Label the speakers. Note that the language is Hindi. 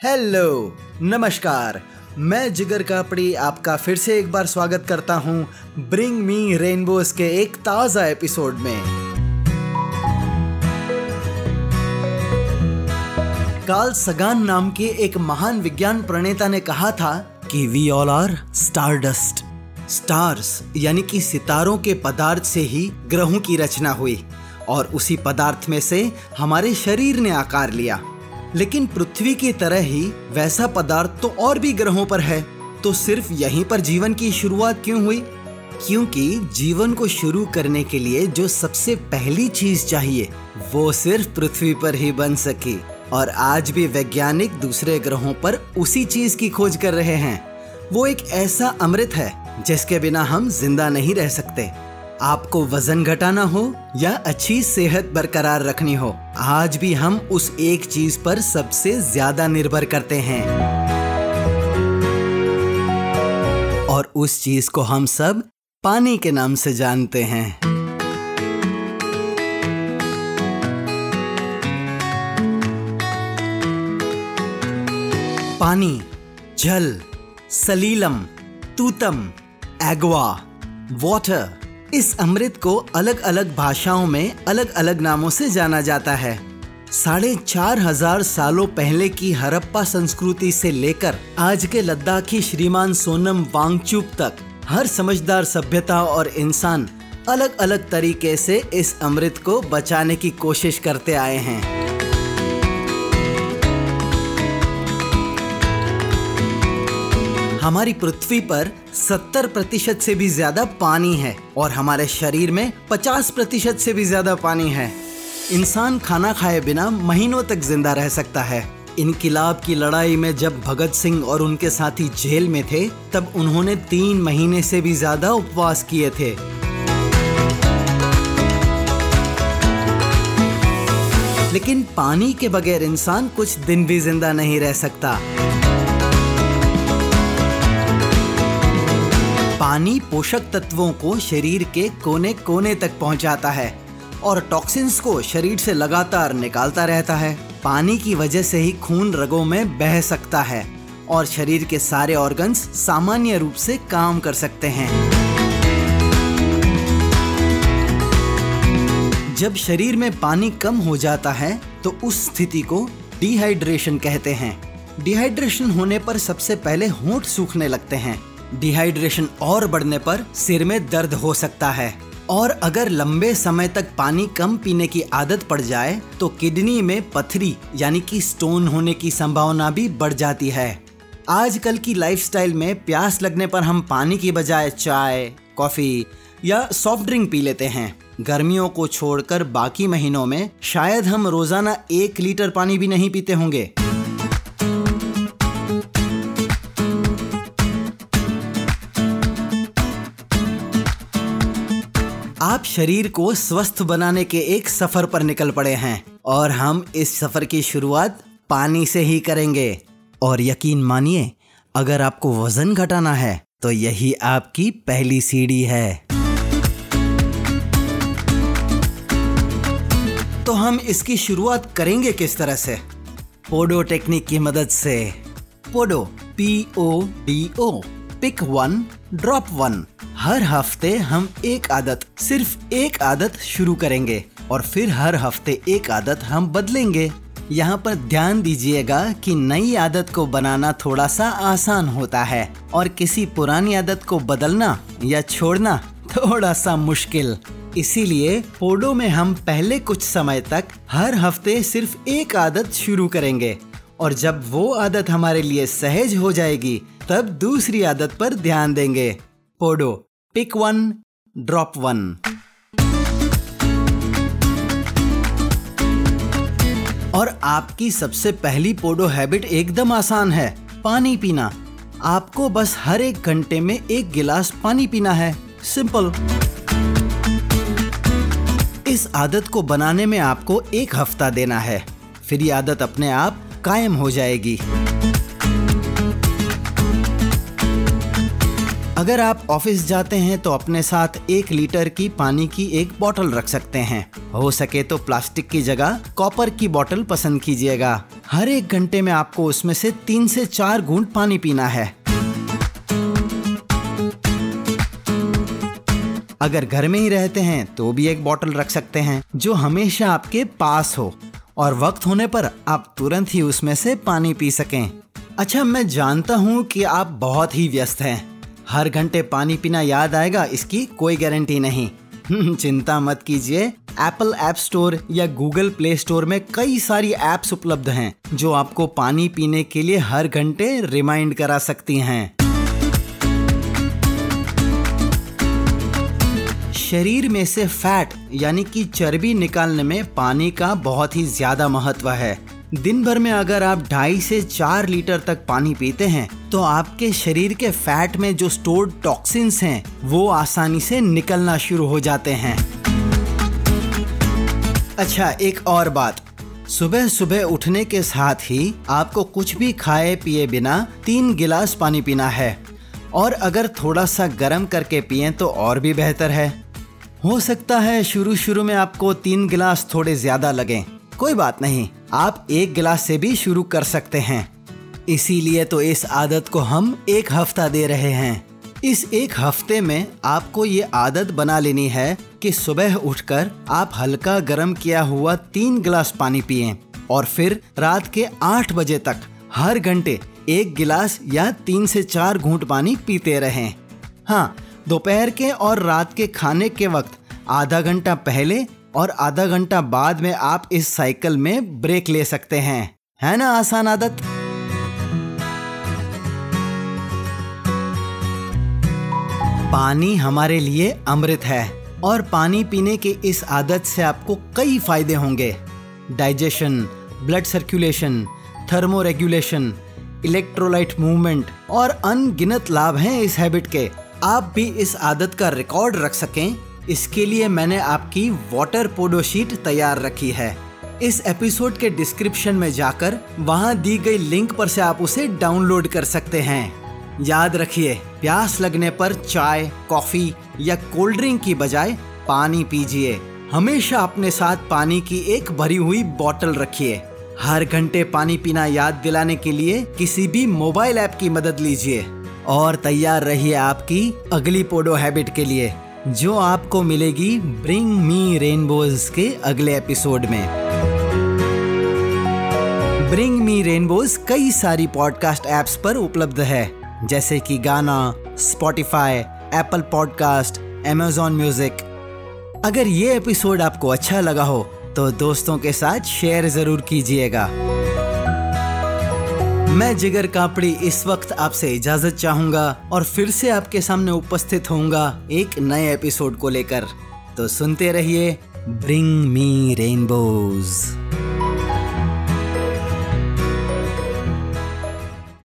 Speaker 1: हेलो, नमस्कार। मैं जिगर कापड़ी आपका फिर से एक बार स्वागत करता हूँ ब्रिंग मी रेनबोस के एक ताज़ा एपिसोड में। कार्ल सगान नाम के एक महान विज्ञान प्रणेता ने कहा था कि we all are stardust stars यानी कि सितारों के पदार्थ से ही ग्रहों की रचना हुई, और उसी पदार्थ में से हमारे शरीर ने आकार लिया। लेकिन पृथ्वी की तरह ही वैसा पदार्थ तो और भी ग्रहों पर है। तो सिर्फ़ यहीं पर जीवन की शुरुआत क्यों हुई? क्योंकि जीवन को शुरू करने के लिए जो सबसे पहली चीज़ चाहिए, वो सिर्फ़ पृथ्वी पर ही बन सकी। और आज भी वैज्ञानिक दूसरे ग्रहों पर उसी चीज़ की खोज कर रहे हैं। वो एक ऐसा अमृत है, जिसके बिना हम ज़िंदा नहीं रह सकते। आपको वज़न घटाना हो या अच्छी सेहत बरकरार रखनी हो, आज भी हम उस एक चीज़ पर सबसे ज़्यादा निर्भर करते हैं। और उस चीज़ को हम सब पानी के नाम से जानते हैं। पानी, जल, सलीलम, तूतम, एग्वा वाटर इस अमृत को अलग अलग भाषाओं में अलग अलग नामों से जाना जाता है। साढ़े चार हज़ार सालों पहले की हरप्पा संस्कृति से लेकर आज के लद्दाखी श्रीमान सोनम वांगचुक तक हर समझदार सभ्यता और इंसान अलग अलग तरीके से इस अमृत को बचाने की कोशिश करते आए हैं। हमारी पृथ्वी पर 70 प्रतिशत से भी ज़्यादा पानी है और हमारे शरीर में 50 प्रतिशत से भी ज़्यादा पानी है। इंसान खाना खाए बिना महीनों तक ज़िंदा रह सकता है। इनकिलाब की लड़ाई में जब भगत सिंह और उनके साथी जेल में थे, तब उन्होंने तीन महीने से भी ज़्यादा उपवास किए थे। लेकिन पानी के बगैर इंसान कुछ दिन भी ज़िंदा नहीं रह सकता। पानी पोषक तत्वों को शरीर के कोने कोने तक पहुंचाता है और टॉक्सिन्स को शरीर से लगातार निकालता रहता है। पानी की वजह से ही खून रगों में बह सकता है और शरीर के सारे ऑर्गन्स सामान्य रूप से काम कर सकते हैं। जब शरीर में पानी कम हो जाता है तो उस स्थिति को डिहाइड्रेशन कहते हैं। डिहाइड्रेशन होने पर सबसे पहले होंठ सूखने लगते हैं। डिहाइड्रेशन और बढ़ने पर सिर में दर्द हो सकता है। और अगर लंबे समय तक पानी कम पीने की आदत पड़ जाए तो किडनी में पथरी, यानी कि स्टोन होने की संभावना भी बढ़ जाती है। आजकल की लाइफस्टाइल में प्यास लगने पर हम पानी की बजाय चाय, कॉफ़ी या सॉफ्ट ड्रिंक पी लेते हैं। गर्मियों को छोड़कर बाकी महीनों में शायद हम रोज़ाना एक लीटर पानी भी नहीं पीते होंगे। आप शरीर को स्वस्थ बनाने के एक सफ़र पर निकल पड़े हैं और हम इस सफ़र की शुरुआत पानी से ही करेंगे। और यकीन मानिए, अगर आपको वज़न घटाना है तो यही आपकी पहली सीढ़ी है। तो हम इसकी शुरुआत करेंगे किस तरह से? पोडो टेक्निक की मदद से। Podo P O D O pick one drop one हर हफ़्ते हम एक आदत, सिर्फ़ एक आदत शुरू करेंगे और फिर हर हफ़्ते एक आदत हम बदलेंगे। यहाँ पर ध्यान दीजिएगा कि नई आदत को बनाना थोड़ा सा आसान होता है और किसी पुरानी आदत को बदलना या छोड़ना थोड़ा सा मुश्किल। इसीलिए पोडो में हम पहले कुछ समय तक हर हफ़्ते सिर्फ़ एक आदत शुरू करेंगे और जब वो आदत हमारे लिए सहज हो जाएगी, तब दूसरी आदत पर ध्यान देंगे। Podo pick one drop one और आपकी सबसे पहली पोडो हैबिट एकदम आसान है, पानी पीना। आपको बस हर एक घंटे में एक गिलास पानी पीना है। सिंपल इस आदत को बनाने में आपको एक हफ़्ता देना है। फिर ये आदत अपने आप कायम हो जाएगी। अगर आप ऑफ़िस जाते हैं तो अपने साथ एक लीटर की पानी की एक बोतल रख सकते हैं। हो सके तो प्लास्टिक की जगह कॉपर की बोतल पसंद कीजिएगा। हर एक घंटे में आपको उसमें से तीन से चार घूंट पानी पीना है। अगर घर में ही रहते हैं तो भी एक बोतल रख सकते हैं, जो हमेशा आपके पास हो। और वक्त होने पर आप तुरंत ही उसमें से पानी पी सकें। अच्छा मैं जानता हूँ कि आप बहुत ही व्यस्त हैं। हर घंटे पानी पीना याद आएगा, इसकी कोई गारंटी नहीं। चिंता मत कीजिए। एप्पल ऐप स्टोर या गूगल प्ले स्टोर में कई सारी एप्स उपलब्ध हैं, जो आपको पानी पीने के लिए हर घंटे रिमाइंड करा सकती हैं। शरीर में से फैट यानी कि चर्बी निकालने में पानी का बहुत ही ज़्यादा महत्व है। दिन भर में अगर आप ढाई से चार लीटर तक पानी पीते हैं तो आपके शरीर के फैट में जो स्टोर्ड टॉक्सिन्स हैं, वो आसानी से निकलना शुरू हो जाते हैं। अच्छा एक और बात। सुबह सुबह उठने के साथ ही आपको कुछ भी खाए पिए बिना तीन गिलास पानी पीना है। और अगर थोड़ा सा गर्म करके पिए तो और भी बेहतर है। हो सकता है शुरू शुरू में आपको तीन गिलास थोड़े ज़्यादा लगें। कोई बात नहीं, आप एक गिलास से भी शुरू कर सकते हैं। इसीलिए तो इस आदत को हम एक हफ़्ता दे रहे हैं। इस एक हफ़्ते में आपको ये आदत बना लेनी है कि सुबह उठकर आप हल्का गर्म किया हुआ तीन गिलास पानी पिए और फिर रात के आठ बजे तक हर घंटे एक गिलास या तीन से चार घूंट पानी पीते रहें। हाँ दोपहर के और रात के खाने के वक्त आधा घंटा पहले और आधा घंटा बाद में आप इस साइकिल में ब्रेक ले सकते हैं। है ना, आसान आदत? पानी हमारे लिए अमृत है और पानी पीने के इस आदत से आपको कई फ़ायदे होंगे। Digestion, blood circulation thermoregulation electrolyte movement और अनगिनत लाभ हैं इस हैबिट के। आप भी इस आदत का रिकॉर्ड रख सकें। इसके लिए मैंने आपकी वाटर पोडो शीट तैयार रखी है। इस एपिसोड के डिस्क्रिप्शन में जाकर वहाँ दी गई लिंक पर से आप उसे डाउनलोड कर सकते हैं। याद रखिए, प्यास लगने पर चाय कॉफ़ी या कोल्ड ड्रिंक की बजाय पानी पीजिए। हमेशा अपने साथ पानी की एक भरी हुई बोतल रखिए। हर घंटे पानी पीना याद दिलाने के लिए किसी भी मोबाइल ऐप की मदद लीजिए। और तैयार रहिए आपकी अगली पोडो हैबिट के लिए। जो आपको मिलेगी ब्रिंग मी रेनबोज के अगले एपिसोड में। ब्रिंग मी रेनबोज कई सारी पॉडकास्ट एप्स पर उपलब्ध है, जैसे कि Gaana Spotify Apple podcast Amazon music अगर ये एपिसोड आपको अच्छा लगा हो तो दोस्तों के साथ शेयर ज़रूर कीजिएगा। मैं जिगर कापड़ी इस वक्त आपसे इजाज़त चाहूँगा और फिर से आपके सामने उपस्थित होऊँगा एक नए एपिसोड को लेकर। तो सुनते रहिए, ब्रिंग मी रेनबोज़।